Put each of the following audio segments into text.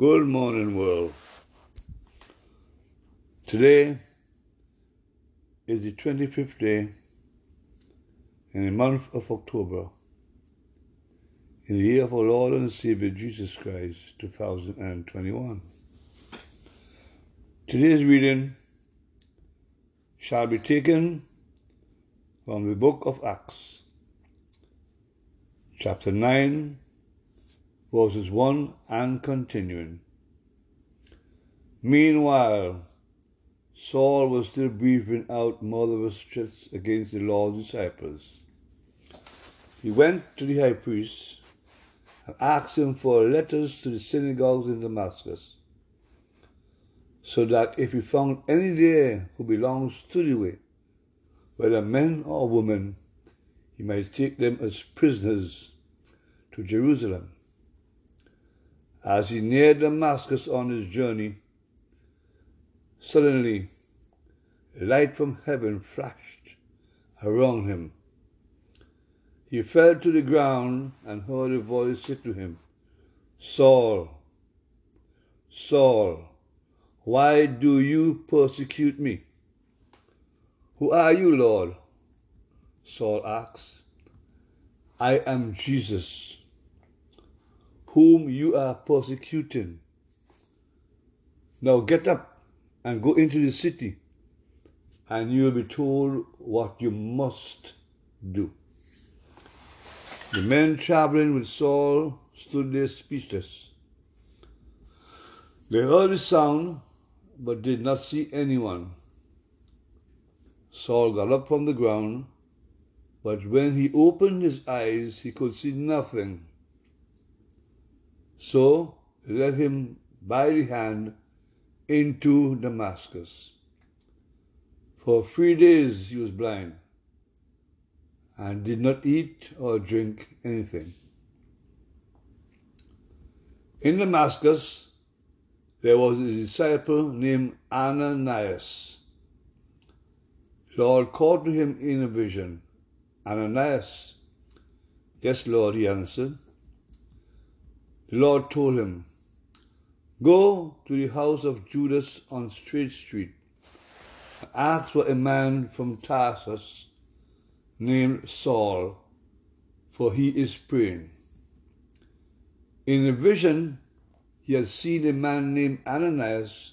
Good morning, world. Today is the 25th day in the month of October in the year of our Lord and Savior Jesus Christ, 2021. Today's reading shall be taken from the book of Acts, chapter 9, verses 1 and continuing. Meanwhile, Saul was still breathing out murderous threats against the Lord's disciples. He went to the high priest and asked him for letters to the synagogues in Damascus, so that if he found any there who belongs to the way, whether men or women, he might take them as prisoners to Jerusalem. As he neared Damascus on his journey, suddenly a light from heaven flashed around him. He fell to the ground and heard a voice say to him, Saul, Saul, why do you persecute me? Who are you, Lord? Saul asked. I am Jesus whom you are persecuting. Now get up and go into the city, and you will be told what you must do. The men traveling with Saul stood there speechless. They heard the sound, but did not see anyone. Saul got up from the ground, but when he opened his eyes, he could see nothing. So led him by the hand into Damascus. For three days he was blind and did not eat or drink anything. In Damascus, there was a disciple named Ananias. Lord called to him in a vision, Ananias. Yes, Lord, he answered. Lord told him, Go to the house of Judas on Straight Street ask for a man from Tarsus named Saul, for he is praying. In a vision, he had seen a man named Ananias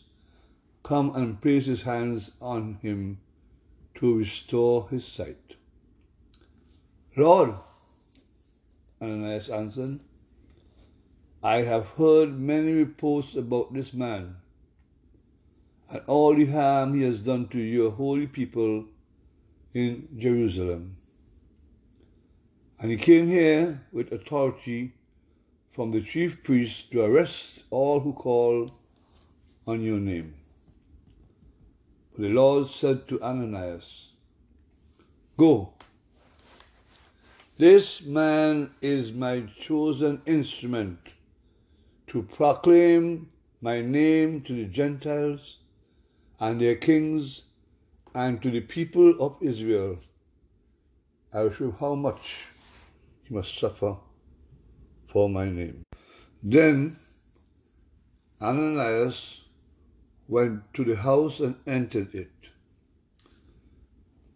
come and place his hands on him to restore his sight. Lord, Ananias answered, I have heard many reports about this man and all the harm he has done to your holy people in Jerusalem. And he came here with authority from the chief priests to arrest all who call on your name. But the Lord said to Ananias, Go. This man is my chosen instrument to proclaim my name to the Gentiles and their kings and to the people of Israel. I will show how much he must suffer for my name. Then Ananias went to the house and entered it.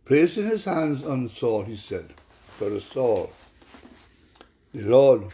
Placing his hands on Saul, he said, Brother Saul, the Lord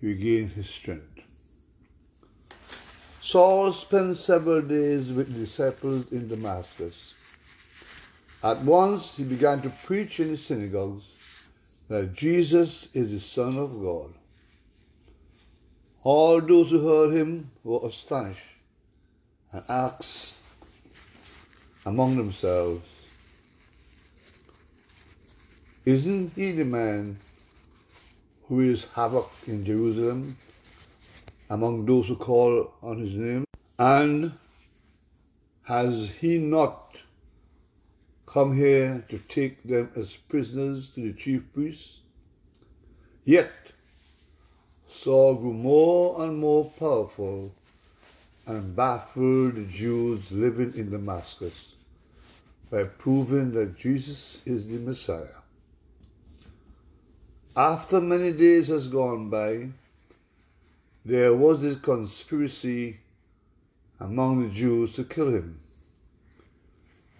he regained his strength. Saul spent several days with the disciples in Damascus. At once he began to preach in the synagogues that Jesus is the Son of God. All those who heard him were astonished and asked among themselves, Isn't he the man who is havoc in Jerusalem among those who call on his name? And has he not come here to take them as prisoners to the chief priests? Yet Saul grew more and more powerful and baffled the Jews living in Damascus by proving that Jesus is the Messiah. After many days has gone by, there was this conspiracy among the Jews to kill him.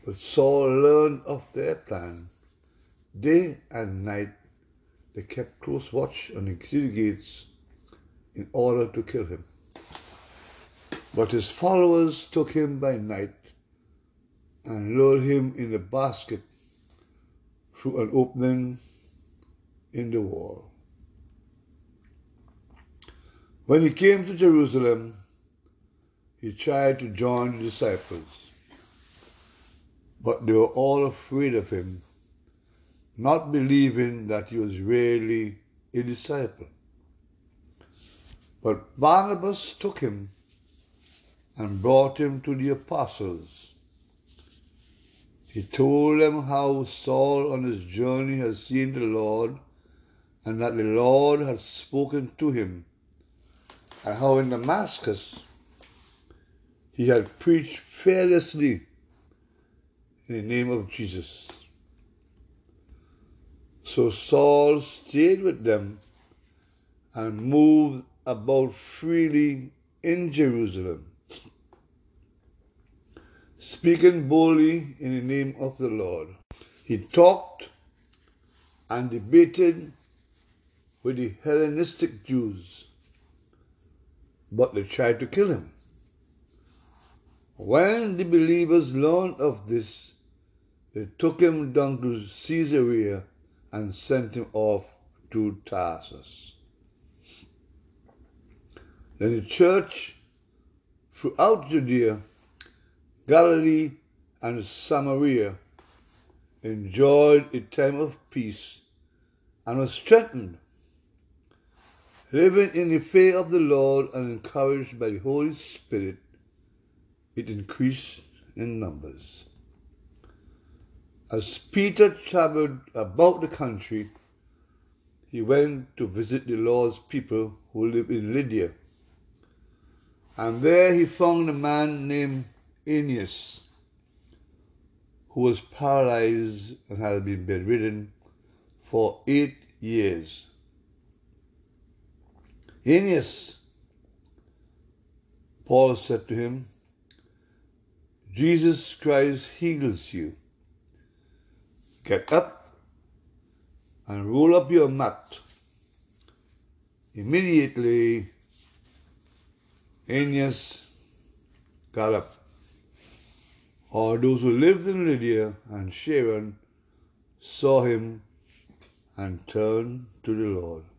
But Saul learned of their plan. Day and night they kept close watch on the city gates in order to kill him. But his followers took him by night and lured him in a basket through an opening in the wall. When he came to Jerusalem, he tried to join the disciples, but they were all afraid of him, not believing that he was really a disciple. But Barnabas took him and brought him to the apostles. He told them how Saul on his journey had seen the Lord and that the Lord had spoken to him, and how in Damascus he had preached fearlessly in the name of Jesus. So Saul stayed with them and moved about freely in Jerusalem, speaking boldly in the name of the Lord. He talked and debated with the Hellenistic Jews, but they tried to kill him. When the believers learned of this, they took him down to Caesarea and sent him off to Tarsus. Then the church throughout Judea, Galilee, and Samaria enjoyed a time of peace and was strengthened Living in the fear of the Lord and encouraged by the Holy Spirit, it increased in numbers. As Peter traveled about the country, he went to visit the Lord's people who lived in Lydia. And there he found a man named Aeneas, who was paralyzed and had been bedridden for eight years. Aeneas, Paul said to him, Jesus Christ heals you. Get up and roll up your mat. Immediately, Aeneas got up. All those who lived in Lydia and Sharon saw him and turned to the Lord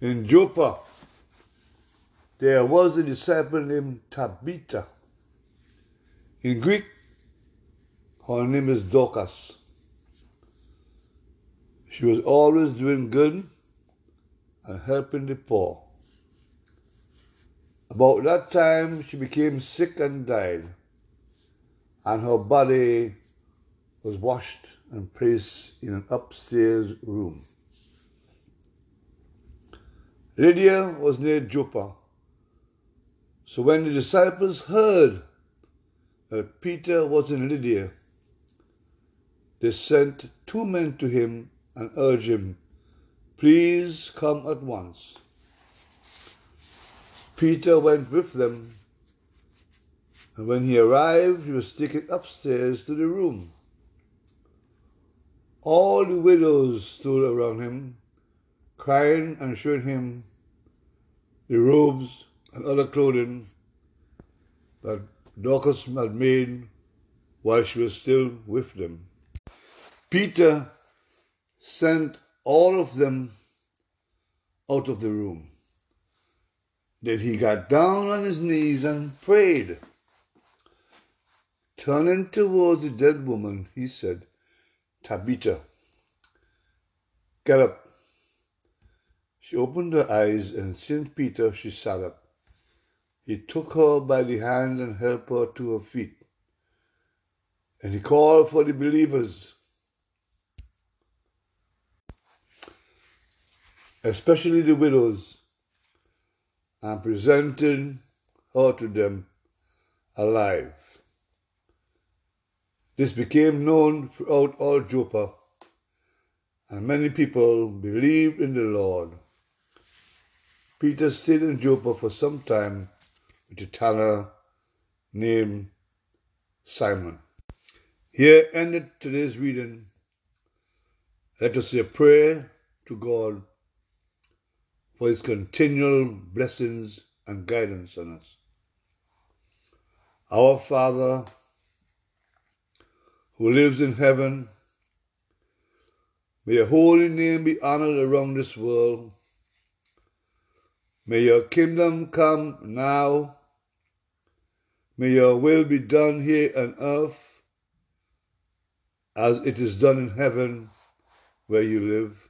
in Joppa, there was a disciple named Tabitha. In Greek, her name is Dorcas. She was always doing good and helping the poor. About that time, she became sick and died, and her body was washed and placed in an upstairs room. Lydia was near Joppa. So when the disciples heard that Peter was in Lydia, they sent two men to him and urged him, Please come at once. Peter went with them, and when he arrived, he was taken upstairs to the room. All the widows stood around him crying and showing him the robes and other clothing that Dorcas had made while she was still with them. Peter sent all of them out of the room. Then he got down on his knees and prayed. Turning towards the dead woman, he said, Tabitha, get up. She opened her eyes, and seeing Peter, she sat up. He took her by the hand and helped her to her feet. And he called for the believers, especially the widows, and presented her to them alive. This became known throughout all Joppa, and many people believed in the Lord. Peter stayed in Joppa for some time with a tanner named Simon. Here ended today's reading. Let us say a prayer to God for his continual blessings and guidance on us. Our Father, who lives in heaven, may your holy name be honored around this world. May your kingdom come now. May your will be done here on earth as it is done in heaven where you live.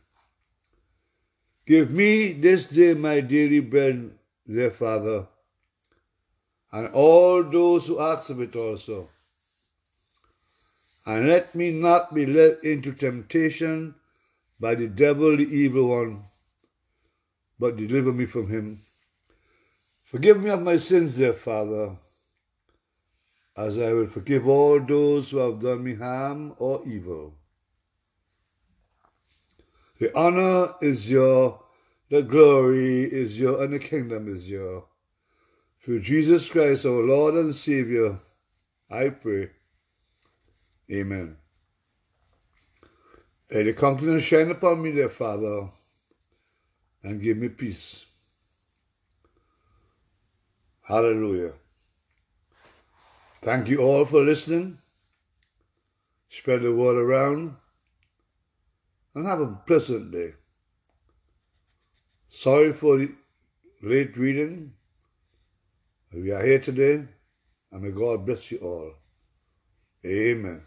Give me this day my daily bread, dear Father, and all those who ask of it also. And let me not be led into temptation by the devil, the evil one, but deliver me from him. Forgive me of my sins, dear Father, as I will forgive all those who have done me harm or evil. The honor is your, the glory is your, and the kingdom is your. Through Jesus Christ, our Lord and Savior, I pray. Amen. May the countenance shine upon me, dear Father, and give me peace. Hallelujah. Thank you all for listening. Spread the word around and have a pleasant day. Sorry for the late reading. We are here today, and may God bless you all. Amen.